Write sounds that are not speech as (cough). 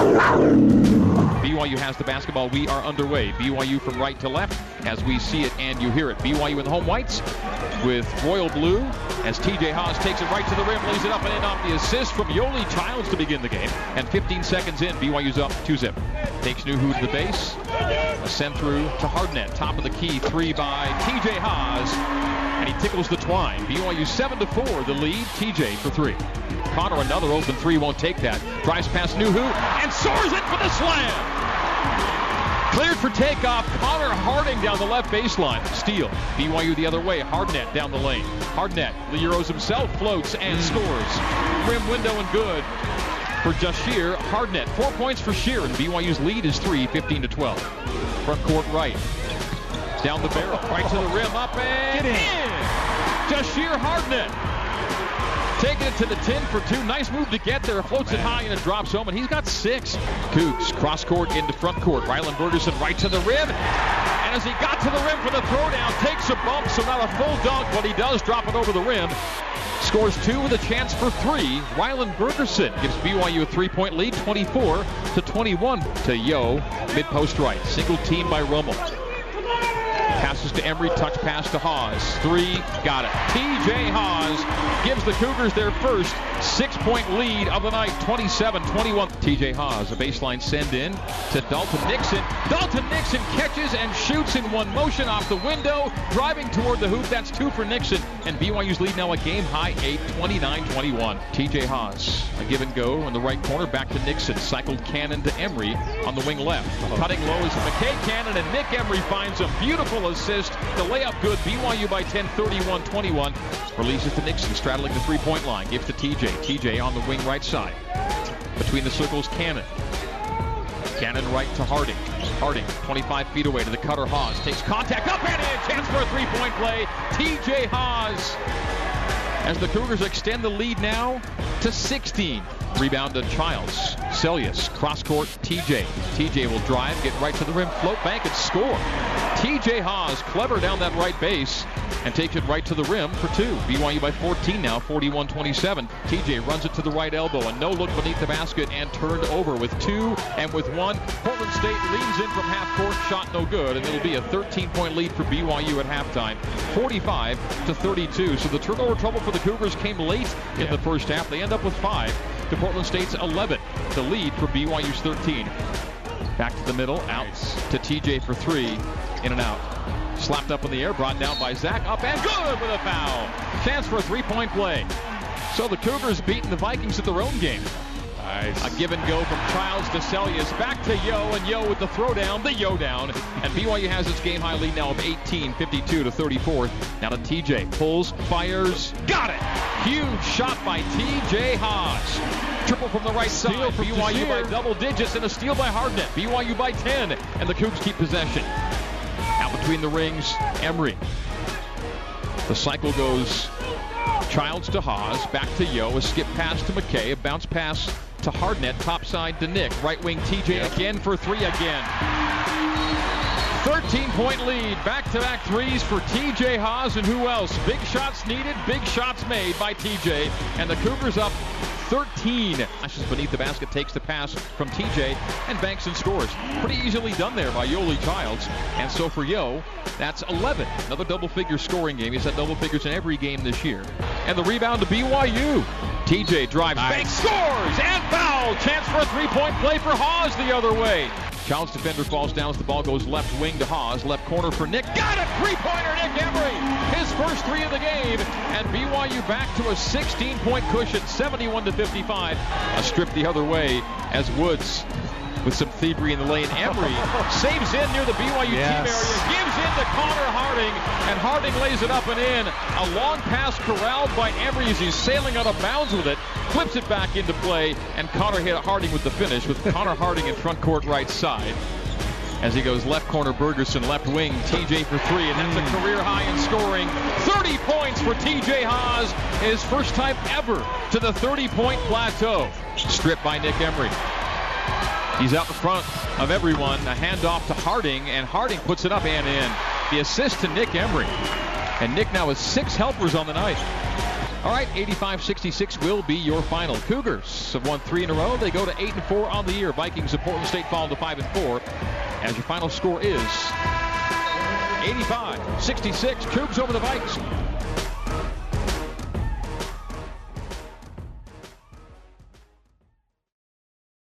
BYU has the basketball. We are underway. BYU from right to left as we see it and you hear it. BYU in the home whites with royal blue as TJ Haws takes it right to the rim, lays it up and in off the assist from Yoeli Childs to begin the game. And 15 seconds in, BYU's up 2 zip. Takes Nuhu to the base. A send through to Hardnett. Top of the key, three by TJ Haws. And he tickles the twine. BYU 7 to 4, the lead. TJ for three. Connor another open three, won't take that. Drives past Nuhu and soars in for the slam. Cleared for takeoff. Connor Harding down the left baseline. Steal. BYU the other way. Hardnett down the lane. Hardnett. The Euros himself floats and hmm. scores. Rim window and good for Jahshire Hardnett. Four points for Sheer, and BYU's lead is three, 15 to 12. Front court right. Down the barrel. Right to the rim. Up and Get in. in. Jahshire Hardnett. Taking it to the 10 for two. Nice move to get there. Floats it high and it drops home, and he's got six. Cougs cross court into front court. Rylan Bergersen right to the rim. And as he got to the rim for the throwdown, takes a bump, so not a full dunk, but he does drop it over the rim. Scores two with a chance for three. Rylan Bergersen gives BYU a three-point lead, 24 to 21 to Yo, mid-post right. Single team by Rummel. Passes to Emery, touch pass to Haws. Three, got it. TJ Haws gives the Cougars their first six-point lead of the night, 27-21. TJ Haws, a baseline send in to Dalton Nixon. Dalton Nixon catches and shoots in one motion off the window, driving toward the hoop. That's two for Nixon, and BYU's lead now a game high eight, 29-21. TJ Haws, a give and go in the right corner, back to Nixon. Cycled Cannon to Emery on the wing left. Cutting low is McKay Cannon, and Nick Emery finds him. Beautiful assist. The layup good. BYU by 10, 31-21. Releases to Nixon, straddling the three-point line. Gives to TJ. TJ on the wing right side. Between the circles, Cannon. Cannon right to Harding. Harding, 25 feet away to the cutter Haws. Takes contact up and in. Chance for a three-point play. TJ Haws. As the Cougars extend the lead now to 16. Rebound to Childs. Seljaas, cross court, TJ. TJ will drive, get right to the rim, float bank, and score. TJ Haws, clever down that right base, and takes it right to the rim for two. BYU by 14 now, 41-27. TJ runs it to the right elbow, a no look beneath the basket, and turned over with two and with one. Portland State leans in from half court, shot no good, and it'll be a 13-point lead for BYU at halftime, 45 to 32. So the turnover trouble for the Cougars came late in the first half. They end up with five to Portland State's 11. The lead for BYU's 13. Back to the middle, out to TJ for three, in and out. Slapped up in the air, brought down by Zach, up and good with a foul. Chance for a three-point play. So the Cougars beating the Vikings at their own game. Nice. A give and go from Childs to Seljaas. Back to Yo, and Yo with the throwdown, the Yo down. And BYU has its game high lead now of 18, 52 to 34. Now to TJ. Pulls, fires, got it! Huge shot by TJ Haws. Triple from the right Steal side. from BYU by double digits and a steal by Hardnett. BYU by 10, and the Cougs keep possession. Out between the rings, Emery. The cycle goes Childs to Haws, back to Yo, a skip pass to McKay, a bounce pass to Hardnett, top side to Nick, right wing TJ Yep. again for three again. 13 point lead, back to back threes for TJ Haws and who else? Big shots needed, big shots made by TJ, and the Cougars up 13. Flashes beneath the basket, takes the pass from TJ, and banks and scores. Pretty easily done there by Yoeli Childs. And so for Yo, that's 11. Another double figure scoring game. He's had double figures in every game this year. And the rebound to BYU. TJ drives, Nice. banks, scores, and foul. Chance for a three-point play for Haws the other way. Childs defender falls down as the ball goes left wing to Haws. Left corner for Nick. Got it! Three-pointer, Nick Emery. His first three of the game. And BYU back to a 16-point cushion, 71 to 55. A strip the other way as Woods with some thievery in the lane. Emery (laughs) saves in near the BYU Yes. team area, gives in to Connor Harding, and Harding lays it up and in. A long pass corralled by Emery as he's sailing out of bounds with it, flips it back into play, and Connor hit Harding with the finish with Connor Harding in front court right side. As he goes left corner, Bergersen, left wing, TJ for three, and that's a hmm. career high in scoring. 30 points for TJ Haws, his first time ever to the 30-point plateau. Stripped by Nick Emery. He's out in front of everyone. A handoff to Harding, and Harding puts it up and in. The assist to Nick Emery. And Nick now has six helpers on the night. All right, 85-66 will be your final. Cougars have won three in a row. They go to eight and four on the year. Vikings of Portland State fall to five and four. As your final score is 85-66. Cougs over the Vikes.